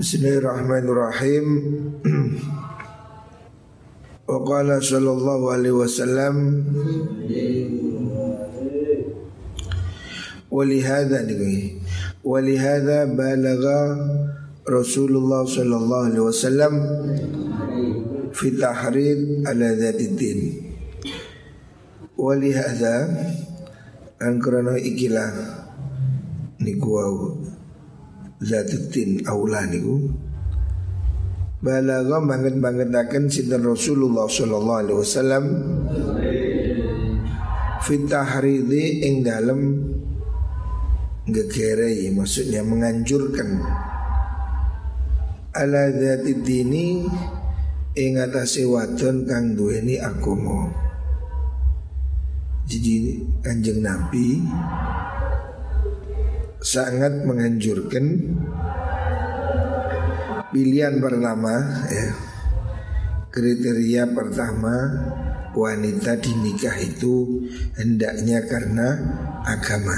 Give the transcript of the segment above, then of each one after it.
Bismillahirrahmanirrahim. Wa qala sallallahu alaihi wasallam ولهذا نقول ولهذا بلغ رسول الله صلى الله عليه وسلم في تحرير على ذات الدين ولهذا أنكرنا إكلا نقول Zatuddin Aula niku Balaga banget akan sinten Rasulullah sallallahu alaihi wasallam fitahridi ing dalem gegerei maksudnya menganjurkan. Ala dzati ing atase wadon kang duweni agama. Jadi kanjeng Nabi sangat menganjurkan pilihan pertama ya. Kriteria pertama wanita dinikah itu hendaknya karena agama.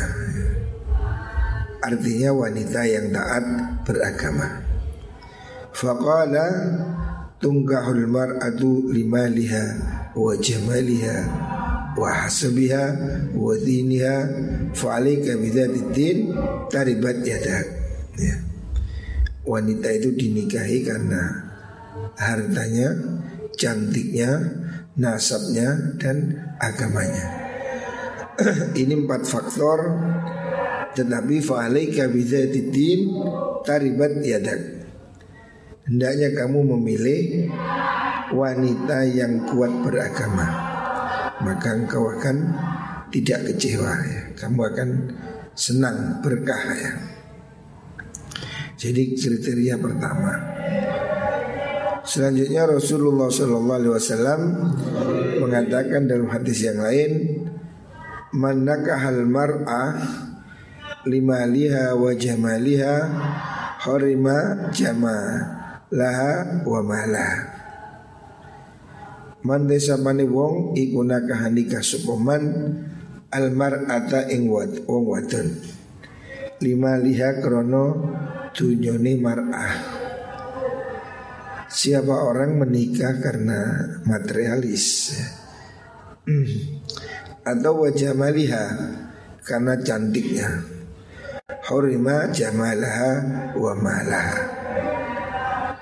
Artinya wanita yang taat beragama. Faqala tungkahul mar'atu limaliha wa jamaliha wa hasabiha wa diniha fa alayka bidzatiddin taribat yadak ya. Wanita itu dinikahi karena hartanya, cantiknya, nasabnya dan agamanya. Ini empat faktor tetapi fa alayka bidzatiddin taribat yadak. Hendaknya kamu memilih wanita yang kuat beragama maka engkau akan tidak kecewa ya. Kamu akan senang berkah ya. Jadi kriteria pertama. Selanjutnya Rasulullah Shallallahu Alaihi Wasallam mengatakan dalam hadis yang lain, manakahal mar'ah lima liha wa jamaliha harima jama laha wa malah Man desa mani wong iku nakahani kasupoman almar ata ing wad wong wadon. Lima liha krono tunyoni mar'ah. Siapa orang menikah karena materialis atau wajah maliha karena cantiknya. Hurima jamalaha wa malaha.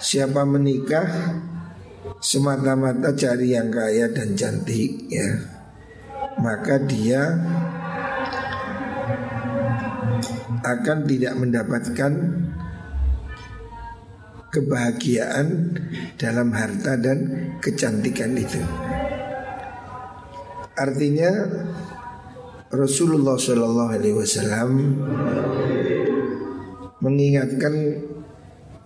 Siapa menikah semata-mata cari yang kaya dan cantik ya maka dia akan tidak mendapatkan kebahagiaan dalam harta dan kecantikan itu. Artinya Rasulullah Shallallahu Alaihi Wasallam mengingatkan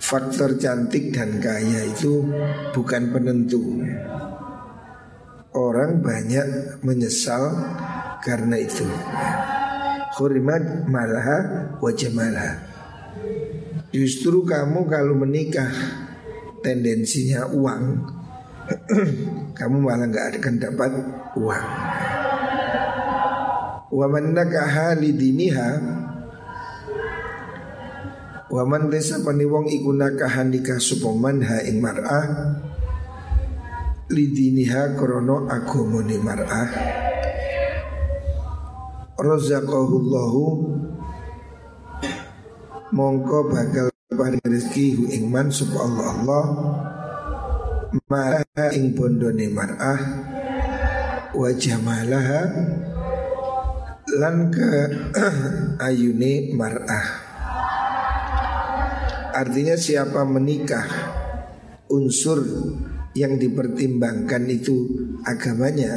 faktor cantik dan kaya itu bukan penentu. Orang banyak menyesal karena itu. Khurimat malaha wajah malah. Justru kamu kalau menikah tendensinya uang, kamu malah nggak akan dapat uang. Wa man nakaha lidiniha Waman desa pani wong iku nakahan nikah supoman ha ing mar'ah lidiniha krono agomone mar'ah. Razaqahullahu mongko bakal paring rezeki hu ing man sapa Allah Allah maha ing bondone mar'ah wa jamalaha lan ke ayune mar'ah Artinya siapa menikah unsur yang dipertimbangkan itu agamanya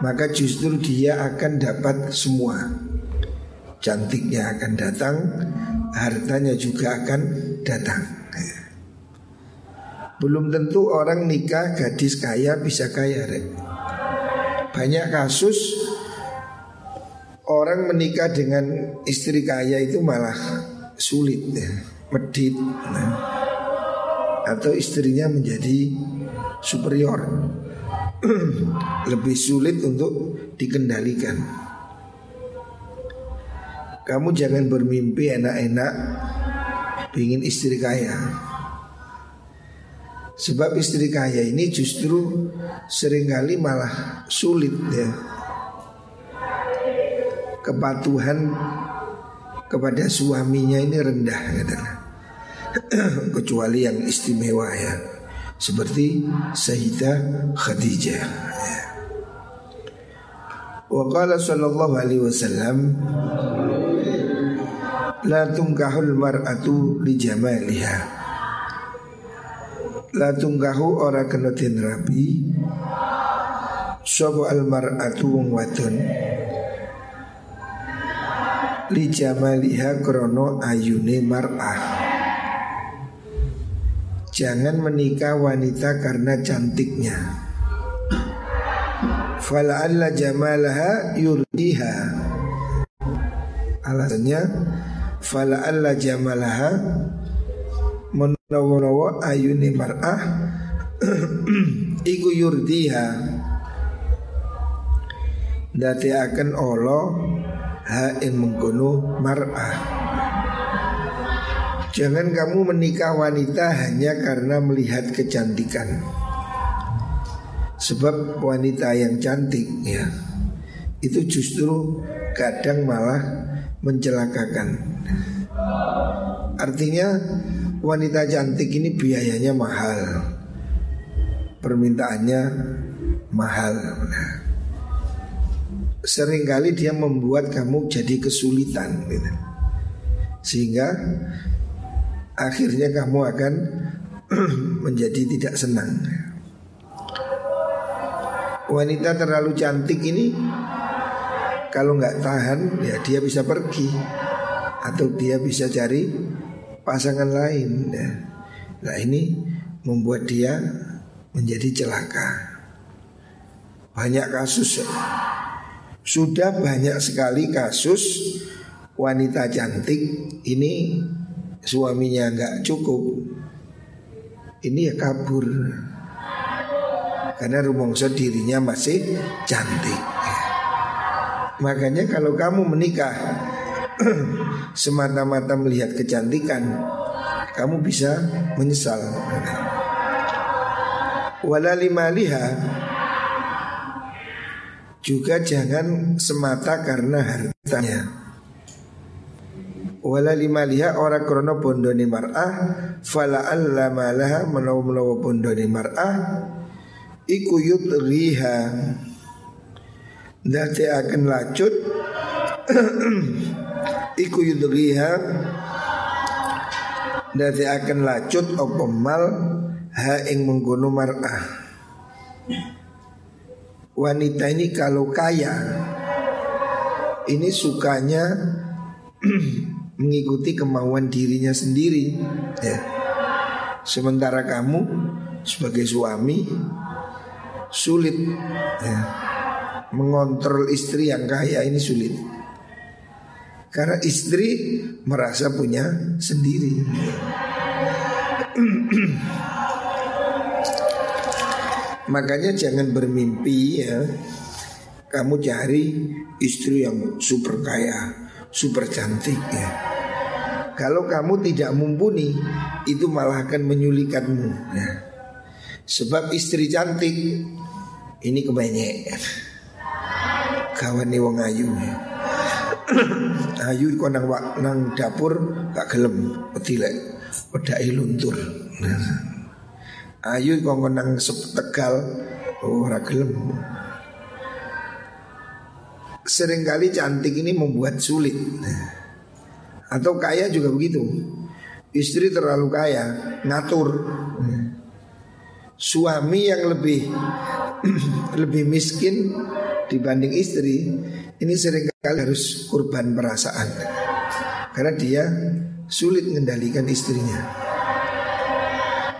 maka justru dia akan dapat semua cantiknya akan datang hartanya juga akan datang belum tentu orang nikah gadis kaya bisa kaya rek. banyak kasus orang menikah dengan istri kaya itu malah sulit ya, medit nah. atau istrinya menjadi superior lebih sulit untuk dikendalikan. Kamu jangan bermimpi enak-enak Pingin istri kaya Sebab istri kaya ini justru sering kali malah sulit ya Kepatuhan kepada suaminya ini rendah katanya. Kecuali yang istimewa ya Seperti Sayyidah Khadijah ya. Wa qala sallallahu alaihi wasallam La tungkahul mar'atu li jamaliha La tungkahu ora kena rabi Sopo al mar'atu wong Li jamaliha krono ayune mar'ah. Jangan menikah wanita karena cantiknya. Fala'alla jamalaha yurdiha. Alasannya Fala'alla jamalaha Menawa-nawa ayuni mar'ah Iku yurdiha. Dati akan Allah Ha in mengkono mar'ah. Jangan kamu menikah wanita hanya karena melihat kecantikan. Sebab wanita yang cantik ya Itu justru kadang malah mencelakakan. Artinya wanita cantik ini biayanya mahal. Permintaannya mahal. Nah, Seringkali dia membuat kamu jadi kesulitan gitu. Sehingga akhirnya kamu akan menjadi tidak senang wanita terlalu cantik ini kalau nggak tahan ya dia bisa pergi atau dia bisa cari pasangan lain. Ya. Nah ini membuat dia menjadi celaka. Banyak kasus sudah banyak sekali kasus wanita cantik ini suaminya nggak cukup. Ini ya kabur. Karena rumongso dirinya masih cantik Makanya kalau kamu menikah Semata-mata melihat kecantikan Kamu bisa menyesal Walalimaliha Juga jangan semata karena hartanya. Wala limaliha ora krono bondone mar'ah Fala alla malaha menawa-menawa bondone mar'ah iku yudriha Dati akan lacut Iku yudriha Dati akan lacut Apa mal Ha ing mengguno mar'ah Wanita ini kalau kaya Ini sukanya Mengikuti kemauan dirinya sendiri ya. Sementara kamu Sebagai suami sulit ya. Mengontrol istri yang kaya ini sulit Karena istri merasa punya sendiri Makanya jangan bermimpi ya. Kamu cari istri yang super kaya Super cantik ya. Kalau kamu tidak mumpuni Itu malah akan menyulikanmu ya. Sebab istri cantik ini kebanyakan Kawan wong ayu Ayu kok nang, nang dapur gak gelem Petilek Pedai luntur Ayu kok nang tegal. Oh ora gelem. Seringkali cantik ini membuat sulit. Atau kaya juga begitu. Istri terlalu kaya Ngatur. Suami yang lebih lebih miskin dibanding istri ini sering kali harus kurban perasaan. Karena dia sulit mengendalikan istrinya.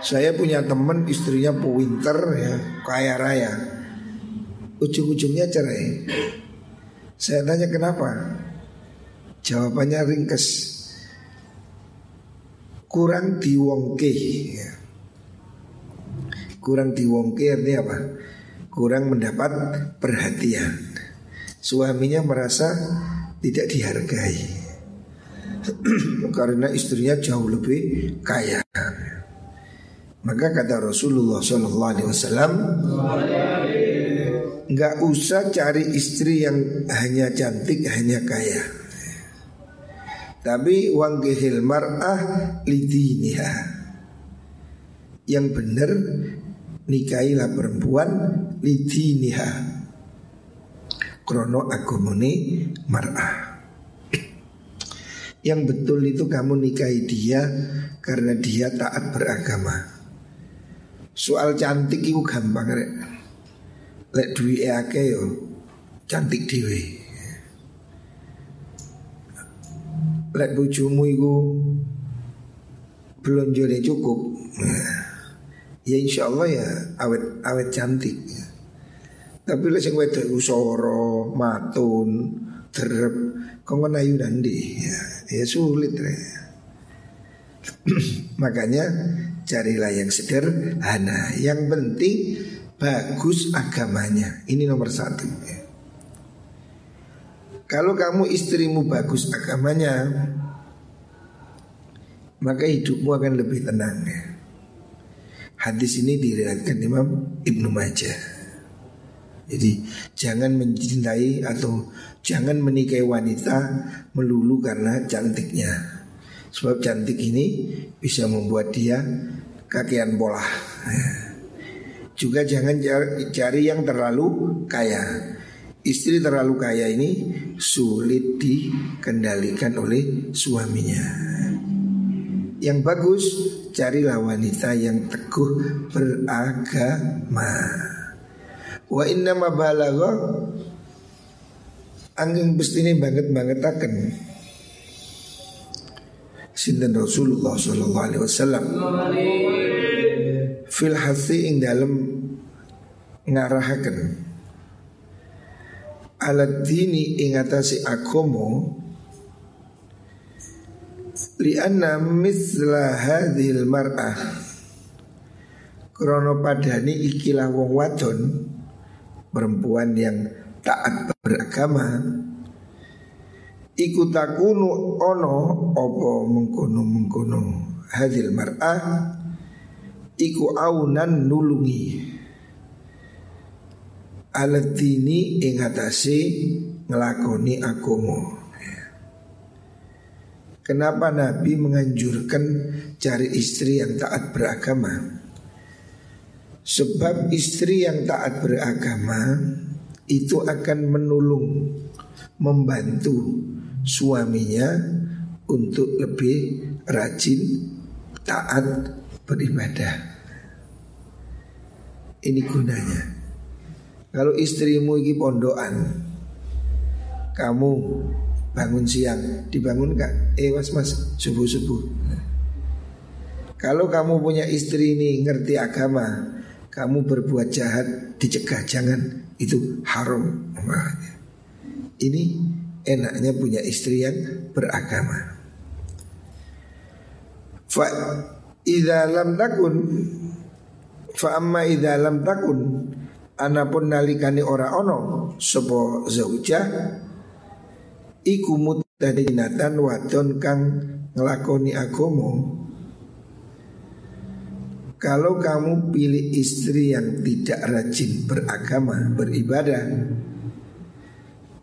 Saya punya teman istrinya pewinter ya kaya raya, ujung-ujungnya cerai. Saya tanya kenapa? Jawabannya ringkes, kurang diwongke. Ya. Kurang diwongke artinya apa? kurang mendapat perhatian. Suaminya merasa tidak dihargai. karena istrinya jauh lebih kaya. Maka kata Rasulullah Shallallahu Alaihi Wasallam, nggak usah cari istri yang hanya cantik, hanya kaya. Tapi wangkihil mar'ah lidiniha. Yang benar nikahilah perempuan lidiniha. Krono agumuni mar'ah. Yang betul itu kamu nikahi dia karena dia taat beragama. Soal cantik itu gampang rek. Lek duwi ake yo cantik dewe. Lek bojomu iku jadi cukup. Ya insya Allah ya awet awet cantik. Tapi lek sing wedok usoro, matun, terep, kau ayu dandi ya, ya sulit re. Makanya carilah yang sederhana Yang penting bagus agamanya Ini nomor satu. Kalau kamu istrimu bagus agamanya Maka hidupmu akan lebih tenang. Hadis ini diriwayatkan Imam Ibnu Majah Jadi jangan mencintai atau jangan menikahi wanita melulu karena cantiknya Sebab cantik ini bisa membuat dia kakian bola. Juga jangan cari yang terlalu kaya. Istri terlalu kaya ini sulit dikendalikan oleh suaminya. Yang bagus carilah wanita yang teguh beragama. Wa inna ma angin bestine banget banget akan sinten Rasulullah sallallahu alaihi wasallam. Fil hasi ing dalem ngarahaken. Alat dini ing atase li anna misla hadhil mar'ah krono padani ikilah wong wadon perempuan yang taat beragama Iku takunu ono opo mengkono mengkono hadil mar'ah Iku aunan nulungi. Alatini ingatasi ngelakoni agomo Kenapa Nabi menganjurkan cari istri yang taat beragama? Sebab istri yang taat beragama Itu akan menulung Membantu suaminya untuk lebih rajin taat beribadah. Ini gunanya. Kalau istrimu ini pondokan, kamu bangun siang, dibangun kak, eh mas mas subuh subuh. Kalau kamu punya istri ini ngerti agama, kamu berbuat jahat dicegah jangan itu haram. Ini enaknya punya istri yang beragama. Fa idza lam takun fa amma idza lam takun anapun nalikani ora ono sapa zaujah iku mutadinatan wadon kang ngelakoni agomo kalau kamu pilih istri yang tidak rajin beragama, beribadah,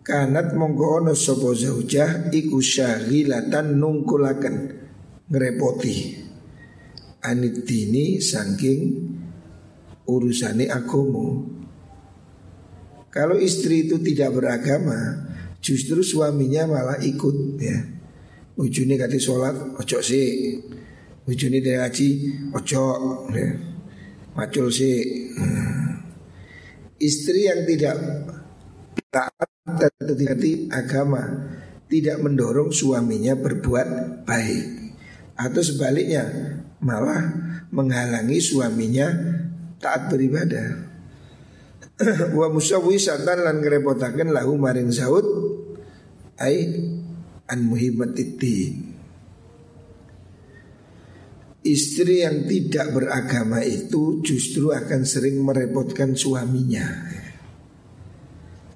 Kanat mongko ono sopo zaujah iku syahilatan nungkulaken ngerepoti anit dini saking urusane agomo. Kalau istri itu tidak beragama, justru suaminya malah ikut ya. Ujune kati sholat, ojo sih. Ujune dia ngaji, ojo ya. Macul sih. Hmm. Istri yang tidak taat hati agama tidak mendorong suaminya berbuat baik atau sebaliknya malah menghalangi suaminya taat beribadah. Wa musawwisatan lan ngerepotaken lahu maring zaud ai an muhimmatiddin. Istri yang tidak beragama itu justru akan sering merepotkan suaminya.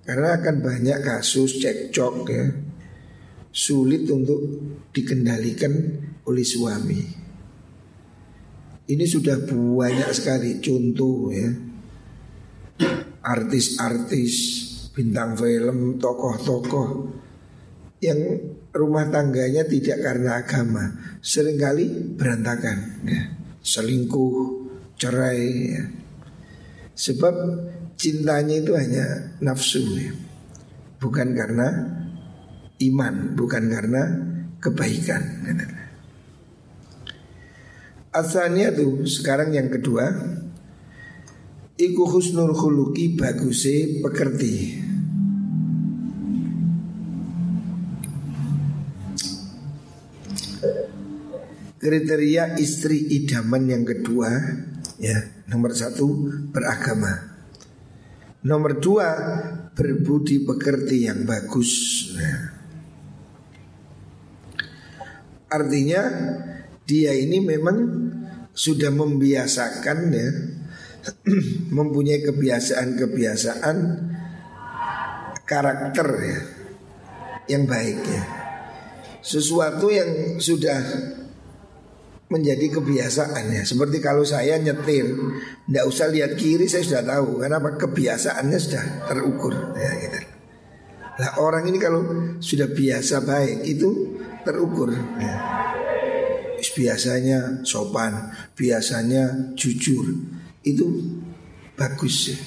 Karena akan banyak kasus cekcok ya sulit untuk dikendalikan oleh suami. Ini sudah banyak sekali contoh ya. Artis-artis, bintang film, tokoh-tokoh yang rumah tangganya tidak karena agama, sering kali berantakan, ya. selingkuh, cerai. Ya. Sebab cintanya itu hanya nafsu, ya. bukan karena iman, bukan karena kebaikan. Asalnya tuh sekarang yang kedua Iku husnul khuluki baguse pekerti Kriteria istri idaman yang kedua ya Nomor satu beragama Nomor dua berbudi pekerti yang bagus nah. Artinya dia ini memang sudah membiasakan ya mempunyai kebiasaan-kebiasaan karakter ya yang baik ya. Sesuatu yang sudah menjadi kebiasaan ya. Seperti kalau saya nyetir, tidak usah lihat kiri saya sudah tahu karena kebiasaannya sudah terukur ya gitu. Nah orang ini kalau sudah biasa baik itu terukur ya. Biasanya sopan, biasanya jujur Itu bagus ya.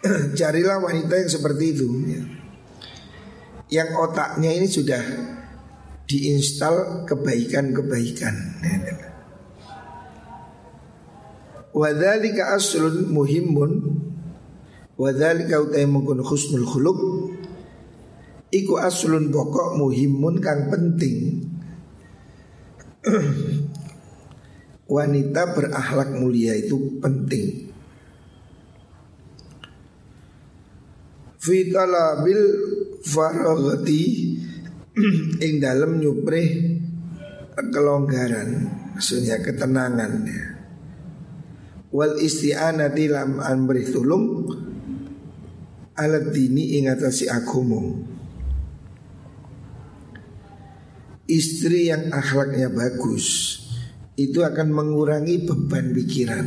Carilah wanita yang seperti itu ya. Yang otaknya ini sudah diinstal kebaikan-kebaikan ya. Wadhalika aslun muhimun Wadhalika utai mungkun khusnul khuluk Iku aslun pokok muhimun kang penting. Wanita berakhlak mulia itu penting. Fitala bil faragati Ing dalam nyuprih kelonggaran Maksudnya ketenangan ya. Wal isti'anati lam amrih tulung Alat dini ingatasi agama istri yang akhlaknya bagus itu akan mengurangi beban pikiran.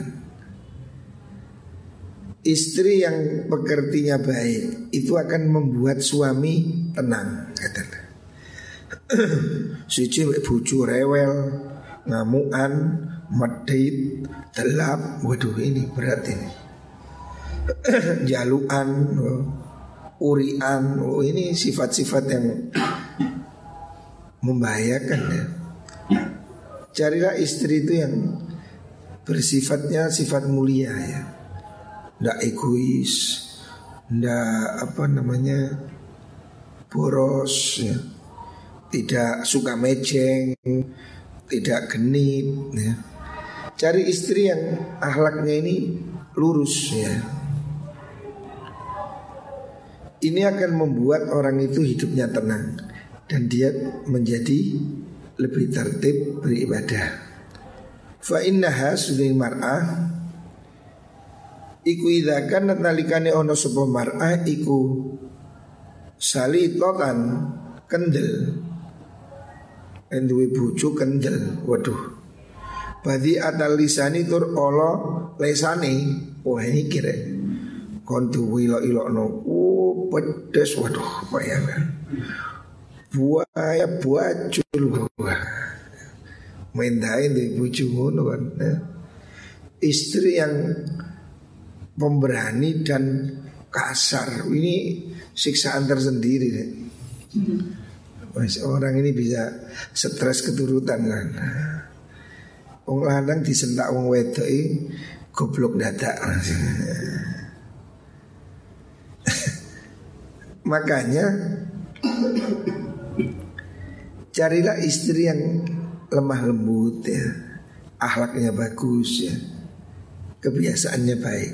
Istri yang pekertinya baik itu akan membuat suami tenang katanya. Suci bucu rewel, ngamuan, medit, telap, waduh ini berat ini. Jaluan, oh, urian, oh ini sifat-sifat yang membahayakan ya. Carilah istri itu yang bersifatnya sifat mulia ya. Tidak egois, tidak apa namanya boros ya. Tidak suka meceng, tidak genit ya. Cari istri yang akhlaknya ini lurus ya. Ini akan membuat orang itu hidupnya tenang dan dia menjadi lebih tertib beribadah. Fa innaha mar'ah iku idza kanat nalikane ono sapa mar'ah iku salitotan kendel en duwe bojo kendel. Waduh. Badi atal lisani tur olo lesane. Wah ini kira kon duwe ilo-ilokno. Oh pedes waduh ya buaya buacul buah Mendai di bucu ngono kan ya. Istri yang pemberani dan kasar Ini siksaan tersendiri. Mas, orang ini bisa stres keturutan kan? Wong lanang disentak wong wedok goblok dadak. Makanya Carilah istri yang lemah lembut ya. Akhlaknya bagus ya. Kebiasaannya baik.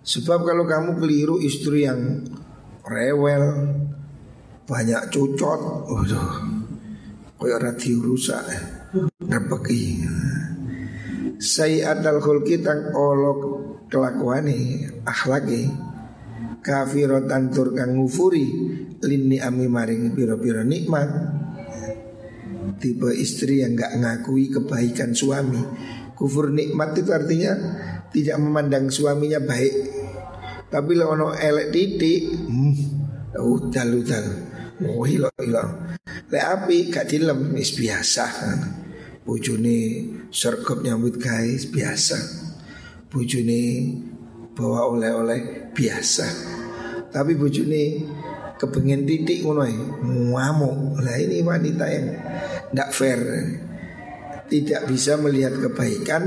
Sebab kalau kamu keliru istri yang rewel Banyak cucot. Waduh. Kayak radio rusak. Ya Sayyid al khulki tang olok kelakuan akhlaki kafirotan tur kang ngufuri lini ami maring piro-piro nikmat. Tipe istri yang nggak ngakui kebaikan suami. Kufur nikmat itu artinya tidak memandang suaminya baik. Tapi lo ono elek titik hmm, udal udal oh hilo hilo le api gak dilem is biasa bujuni sergap nyambut guys biasa bujuni bawa oleh-oleh biasa. Tapi bojone kepengen titik ngono ngamuk. Nah ini wanita yang tidak fair. Tidak bisa melihat kebaikan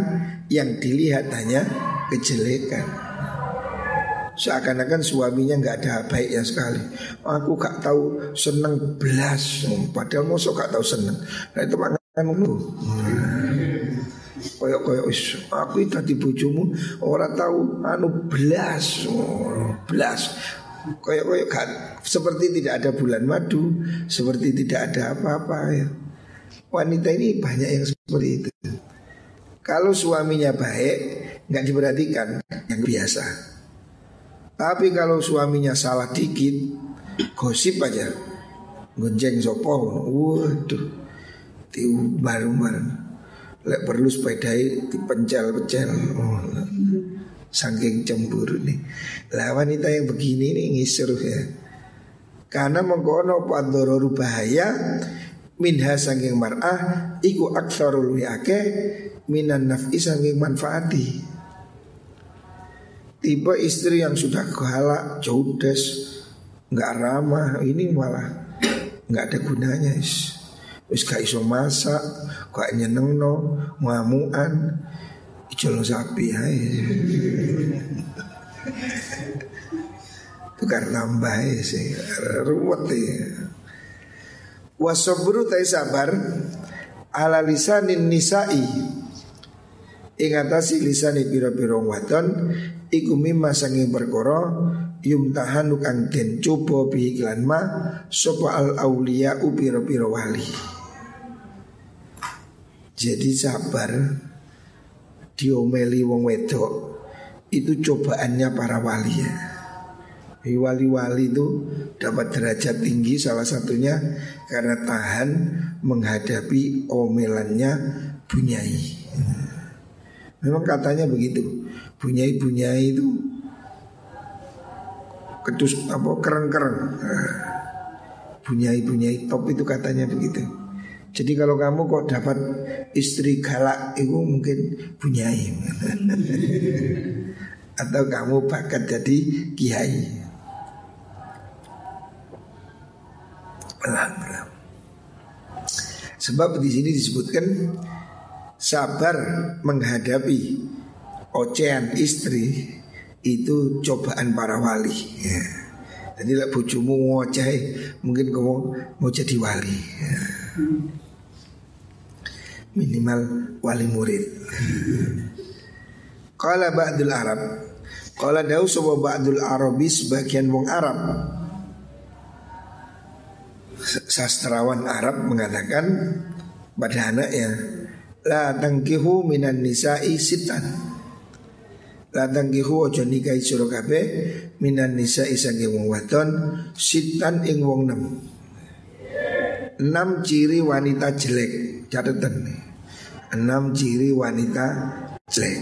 yang dilihat hanya kejelekan. Seakan-akan suaminya nggak ada baiknya sekali. Aku gak tahu seneng belas, padahal mosok gak tahu seneng. Nah itu makanya lu. Koyok koyok is aku tadi bojomu orang tahu anu belas oh, belas koyok koyok kan seperti tidak ada bulan madu seperti tidak ada apa-apa ya wanita ini banyak yang seperti itu kalau suaminya baik nggak diperhatikan yang biasa tapi kalau suaminya salah dikit gosip aja. Gonceng sopo waduh tiubar-umbar Lek perlu sepedai dipencel-pencel. Oh, Saking cemburu nih. Lah wanita yang begini nih ngisruh ya. Karena mengkono pandoro bahaya Minha saking mar'ah Iku aksarul wi'ake Minan naf'i saking manfaati Tipe istri yang sudah galak, jodes, nggak ramah, ini malah nggak ada gunanya. Is. Wis gak iso masak, gak nyenengno, ngamuan, ijol sapi hai. Tukar tambah sih, ruwet ya. Wasobru tai sabar ala lisanin nisa'i Ingatasi lisani piro-piro wadon Iku mimma sanging perkara Yumtahanu kang den coba bihi ma Sopo al aulia piro-piro wali jadi sabar diomeli wong wedok itu cobaannya para wali ya. Wali-wali itu dapat derajat tinggi salah satunya karena tahan menghadapi omelannya bunyai. Memang katanya begitu. Bunyai-bunyai itu kedus apa kereng-kereng. Bunyai-bunyai top itu katanya begitu. Jadi kalau kamu kok dapat istri galak itu mungkin punya Atau kamu bakat jadi kiai. Alhamdulillah. Sebab di sini disebutkan sabar menghadapi ocehan istri itu cobaan para wali. Ya. Jadi lah bujumu ngoceh mungkin kamu mau jadi wali. Ya minimal wali murid. Qala ba'dul Arab Qala dawu sapa ba'dul Arabi sebagian wong Arab Sastrawan Arab mengatakan pada anaknya La tangkihu minan nisa'i sitan La tangkihu ojo nikahi sura kabeh minan nisa'i sange wong wadon sitan ing wong nem. Enam ciri wanita jelek Catatan nih Enam ciri wanita jelek.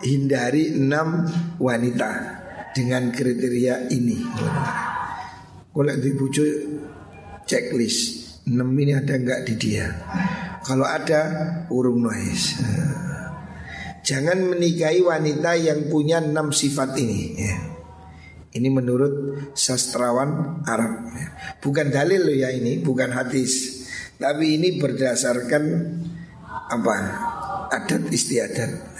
Hindari enam wanita Dengan kriteria ini. Kalau dibujuk checklist Enam ini ada enggak di dia? Kalau ada urung noise Jangan menikahi wanita yang punya enam sifat ini ya. Ini menurut sastrawan Arab. Bukan dalil loh ya ini, bukan hadis. Tapi ini berdasarkan apa? Adat istiadat.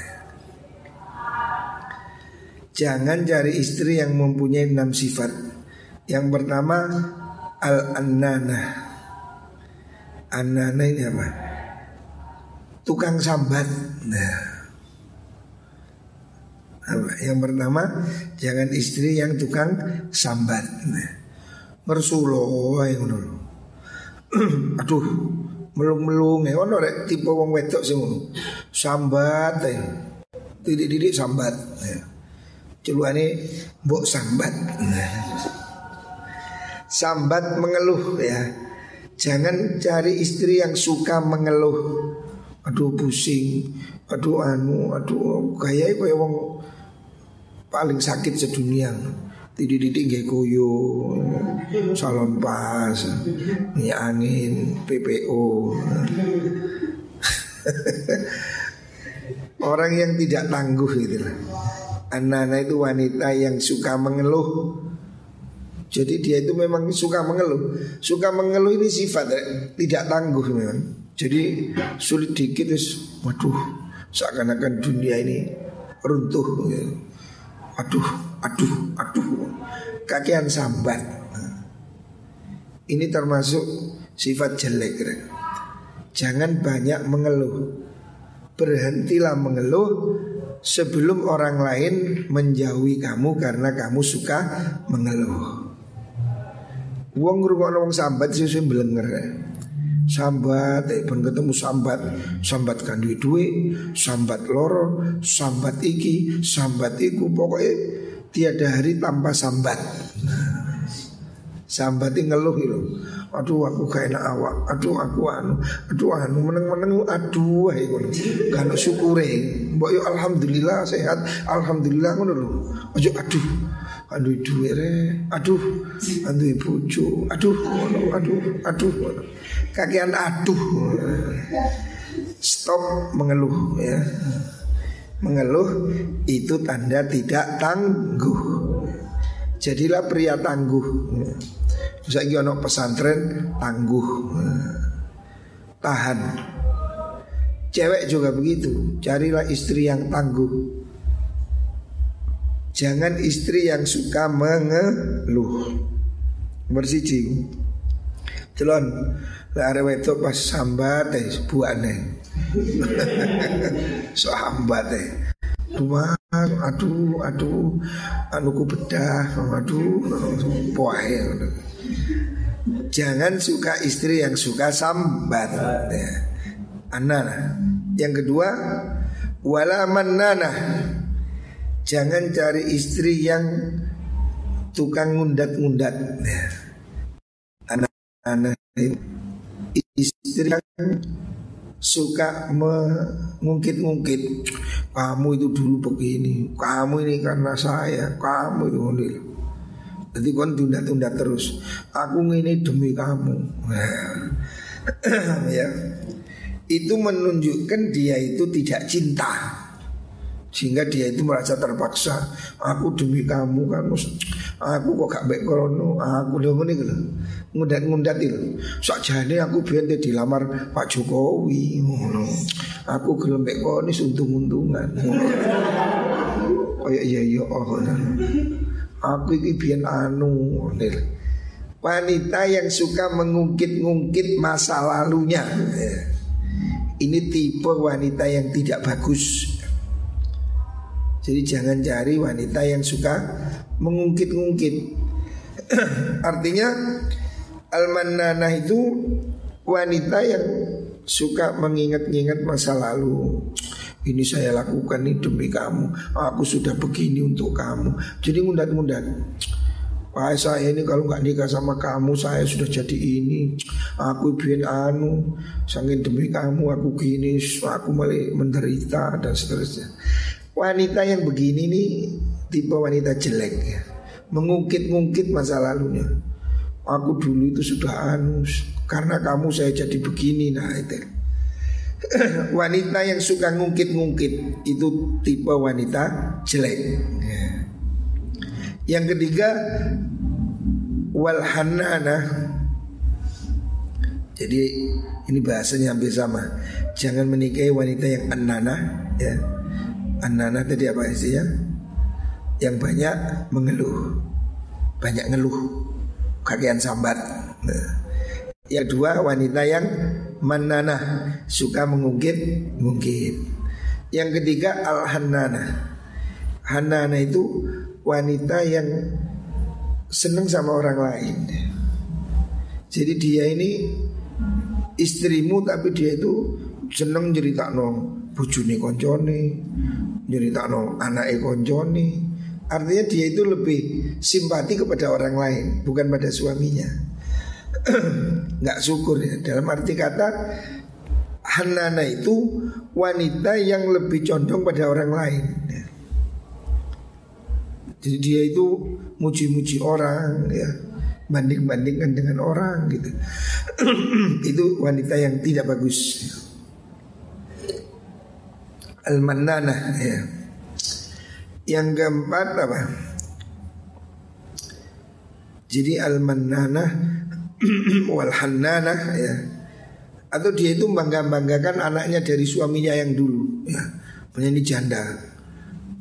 Jangan cari istri yang mempunyai enam sifat. Yang pertama al-annana. Annana ini apa? Tukang sambat. Nah, yang pertama jangan istri yang tukang sambat. Mersulo yang dulu. Aduh, melung-melung ya ono rek tipe wong wedok sing ngono. Sambat ya. Tidik-tidik sambat ya. Celukane mbok sambat. Sambat mengeluh ya. Jangan cari istri yang suka mengeluh. Aduh pusing, aduh anu, aduh kayak kayak wong paling sakit sedunia. Tidik-tidik gak koyo Salon pas Minyak angin PPO Orang yang tidak tangguh gitu Anak-anak itu wanita yang suka mengeluh. Jadi dia itu memang suka mengeluh. Suka mengeluh ini sifat ya, Tidak tangguh memang. Jadi sulit dikit terus Waduh Seakan-akan dunia ini runtuh. ya. Aduh, aduh, aduh. Kakian sambat. Ini termasuk sifat jelek Jangan banyak mengeluh. Berhentilah mengeluh Sebelum orang lain menjauhi kamu karena kamu suka mengeluh. Wong ngrungokno wong sambat belenger sambat eh pun ketemu sambat. Sambat kan duit sambat loro sambat iki sambat iku. Pokoknya tiada hari tanpa sambat. Sambat ngeluh itu aduh aku kayak enak awak. Aduh aku anu aduh anu meneng meneng aduh ayo kan syukure. Mbok yo alhamdulillah sehat. Alhamdulillah ngono lho. Aja aduh aduh duit re aduh aduh bojo aduh aduh aduh kakian aduh. Stop mengeluh ya. Mengeluh itu tanda tidak tangguh. Jadilah pria tangguh. Misalnya ono pesantren tangguh. Tahan. Cewek juga begitu. Carilah istri yang tangguh. Jangan istri yang suka mengeluh. Bersiji Celon Lah ada itu pas sambat eh buane. so hambat eh Dua, aduh, aduh, anuku bedah, aduh, poahe. Jangan suka istri yang suka sambat. Ya. Anana. Yang kedua, wala manana. Jangan cari istri yang tukang ngundat-ngundat. Anak-anak istri yang suka mengungkit-ungkit. Kamu itu dulu begini, kamu ini karena saya, kamu itu. Jadi kon tunda-tunda terus. Aku ini demi kamu. ya. Itu menunjukkan dia itu tidak cinta. Sehingga dia itu merasa terpaksa Aku demi kamu kan Aku kok gak baik krono Aku udah ngene gitu Ngundat-ngundat itu Sakjane aku biar dia dilamar Pak Jokowi Aku gelem baik kono untung-untungan Oh iya iya oh, Aku ini biar anu Wanita yang suka mengungkit-ungkit masa lalunya. Ini tipe wanita yang tidak bagus jadi jangan cari wanita yang suka mengungkit-ungkit. Artinya al-mannanah itu wanita yang suka mengingat-ingat masa lalu. Ini saya lakukan ini demi kamu. Aku sudah begini untuk kamu. Jadi ngundat-ngundat. Wah saya ini kalau nggak nikah sama kamu saya sudah jadi ini Aku bikin anu Sangin demi kamu aku gini Aku malah menderita dan seterusnya Wanita yang begini nih tipe wanita jelek ya. Mengungkit-ungkit masa lalunya. Aku dulu itu sudah anus karena kamu saya jadi begini nah itu. wanita yang suka ngungkit-ngungkit itu tipe wanita jelek. Ya. Yang ketiga walhanana. Jadi ini bahasanya hampir sama. Jangan menikahi wanita yang anana ya Anak-anak tadi apa isinya? Yang banyak mengeluh. Banyak ngeluh. Kakian sambat. Nah. Yang dua wanita yang Manana Suka mengungkit Mungkin Yang ketiga al-hanana Hanana itu Wanita yang Seneng sama orang lain. Jadi dia ini Istrimu tapi dia itu No bujuni koncone nyeritakno anake koncone, Artinya dia itu lebih simpati kepada orang lain Bukan pada suaminya. Nggak syukur ya. Dalam arti kata Hanana itu wanita yang lebih condong pada orang lain. Jadi dia itu muji-muji orang ya. Banding-bandingkan dengan orang gitu. Itu wanita yang tidak bagus Al-Mannanah ya yang keempat apa? Jadi al-mannanah wal hannanah ya. Atau dia itu bangga-banggakan anaknya dari suaminya yang dulu ya. Punya ini janda.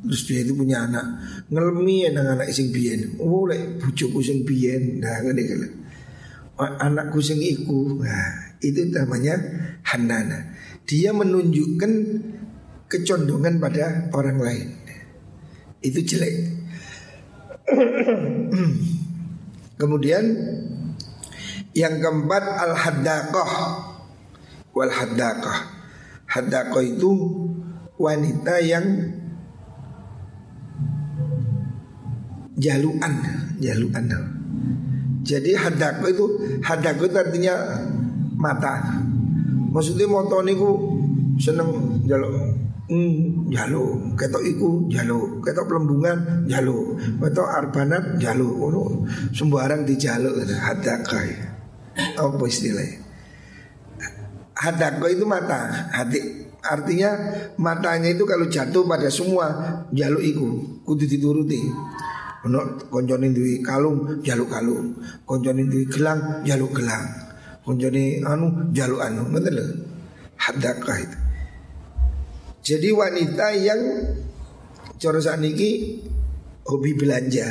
Terus dia itu punya anak ngelmi nang anak sing biyen. Oh lek bojoku sing biyen. Nah kan. Anakku sing iku. Nah, itu namanya hannana. Dia menunjukkan kecondongan pada orang lain itu jelek. Kemudian yang keempat al haddaqah wal haddaqah. Haddaqah itu wanita yang jaluan, jaluan. Jadi haddaqah itu haddaqah itu artinya mata. Maksudnya motor niku seneng jaluk Hmm, jalo, ketok iku jalo, ketok pelembungan jalo, ketok arbanat jalo, ono sembarang di jalo hadakai. Apa istilahnya? Hadaka itu mata, hati artinya matanya itu kalau jatuh pada semua jalo iku kudu dituruti. Ono konjoni duwe kalung jaluk kalung, konjoni duwe gelang jaluk gelang, konjoni anu jaluk anu, ngoten lho. Hadaka itu. Jadi wanita yang corosan ini hobi belanja.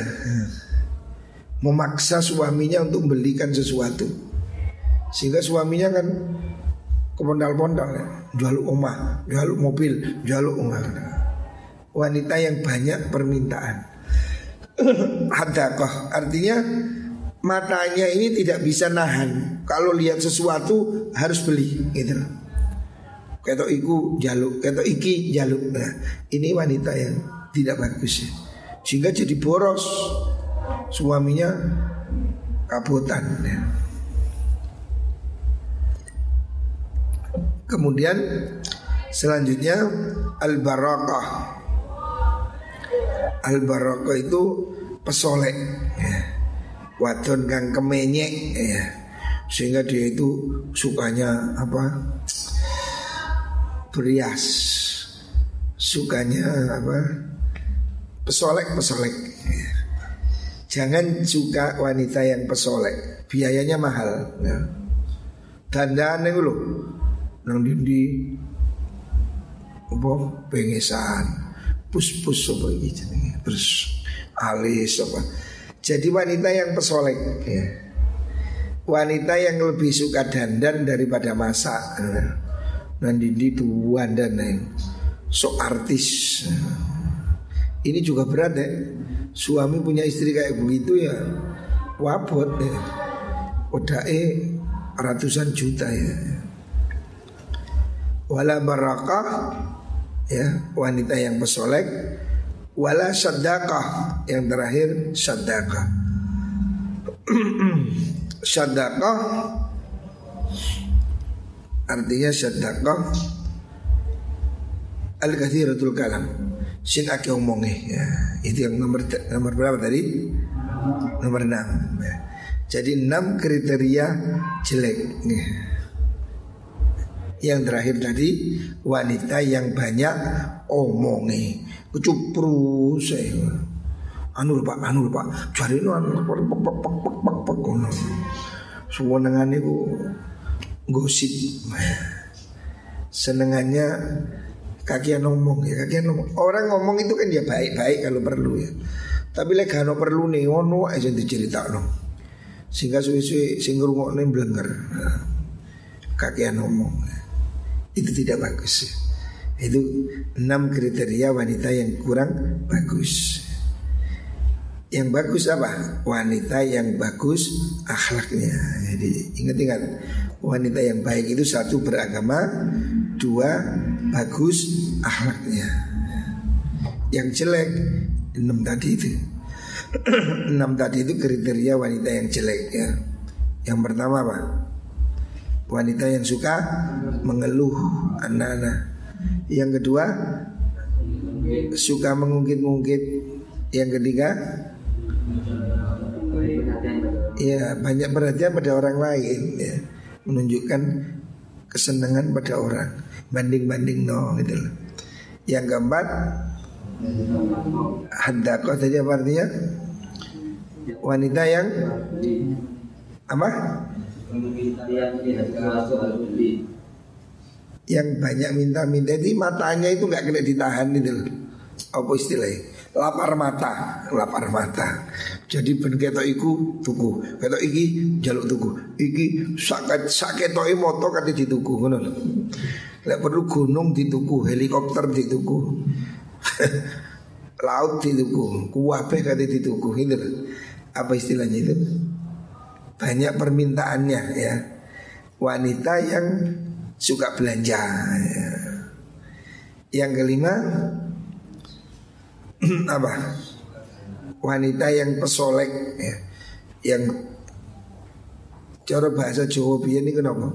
Memaksa suaminya untuk membelikan sesuatu. Sehingga suaminya kan kepondal-pondal. Jual rumah, jual mobil, jual rumah Wanita yang banyak permintaan. Hadakoh artinya matanya ini tidak bisa nahan. Kalau lihat sesuatu harus beli gitu ketok iku jaluk, ketok iki jaluk. Nah, ini wanita yang tidak bagus ya. Sehingga jadi boros. Suaminya kabutan ya. Kemudian selanjutnya al-barakah. Al-barakah itu pesolek ya. Wadon kang kemenyek ya. Sehingga dia itu sukanya apa? Berias sukanya apa? Pesolek pesolek jangan suka wanita yang pesolek. Biayanya mahal. Ya. dandan itu loh nang dindi apa? Pengesan pus pus apa gitu terus alis apa? Jadi wanita yang pesolek ya. wanita yang lebih suka dandan daripada masak ya nanti di tuan dan so artis. Ini juga berat ya suami punya istri kayak begitu ya wabot ya. Udah eh ratusan juta ya. Wala barakah ya wanita yang pesolek. Wala sadaqah yang terakhir sadaqah. Sadaqah Artinya sedekah al kathiratul kalam. Sin ake omongi ya. Itu yang nomor nomor berapa tadi? Nomor enam. Ya. Jadi enam kriteria jelek. Ya. Yang terakhir tadi wanita yang banyak omongi, kecupru saya. Anu pak, anu pak, cari anu pak, pak, pak, pak, pak, pak, Semua dengan itu gosip. Senengannya kakian ngomong ya kakian ngomong. Orang ngomong itu kan ya baik-baik kalau perlu ya. Tapi lek gak perlu nih ngono aja dicerita no sehingga suwe-suwe sing ngrungokne blenger. Kakian ngomong. Itu tidak bagus ya. itu enam kriteria wanita yang kurang bagus yang bagus apa? Wanita yang bagus akhlaknya. Jadi ingat-ingat wanita yang baik itu satu beragama, dua bagus akhlaknya. Yang jelek Enam tadi itu Enam tadi itu kriteria wanita yang jelek ya Yang pertama apa? Wanita yang suka mengeluh anak-anak Yang kedua Suka mengungkit-ungkit Yang ketiga Ya banyak perhatian pada orang lain ya. Menunjukkan kesenangan pada orang Banding-banding no gitu loh Yang keempat Haddakoh tadi apa artinya? Wanita yang Apa? Yang banyak minta-minta itu matanya itu nggak kena ditahan itu loh. Apa istilahnya? Lapar mata, lapar mata. Jadi ben ketok iku tuku, ketok iki jaluk tuku. Iki sakit toy moto kate dituku ngono lho. Lek perlu gunung dituku, helikopter dituku. Laut dituku, kuwabe kate dituku gitu. Apa istilahnya itu? Banyak permintaannya ya. Wanita yang suka belanja. Ya. Yang kelima apa? Wanita yang pesolek ya. Yang cara bahasa Jawa biyen ini kenapa?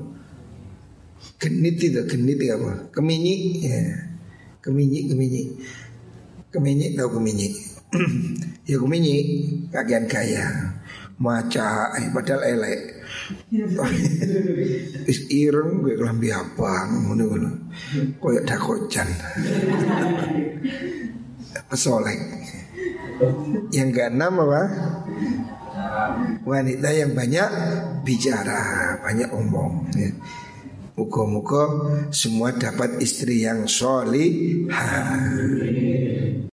Genit itu, genit itu apa? Keminyi ya. Keminyi, keminyi. Keminyi tahu keminyi. ya keminyi kagian gaya. Maca eh, padahal elek. Is ireng gue kelambi abang ngono. Koyok dakocan. Pesolek. Yang keenam apa? Wanita yang banyak bicara, banyak omong. Ya. Muka-muka semua dapat istri yang solihah.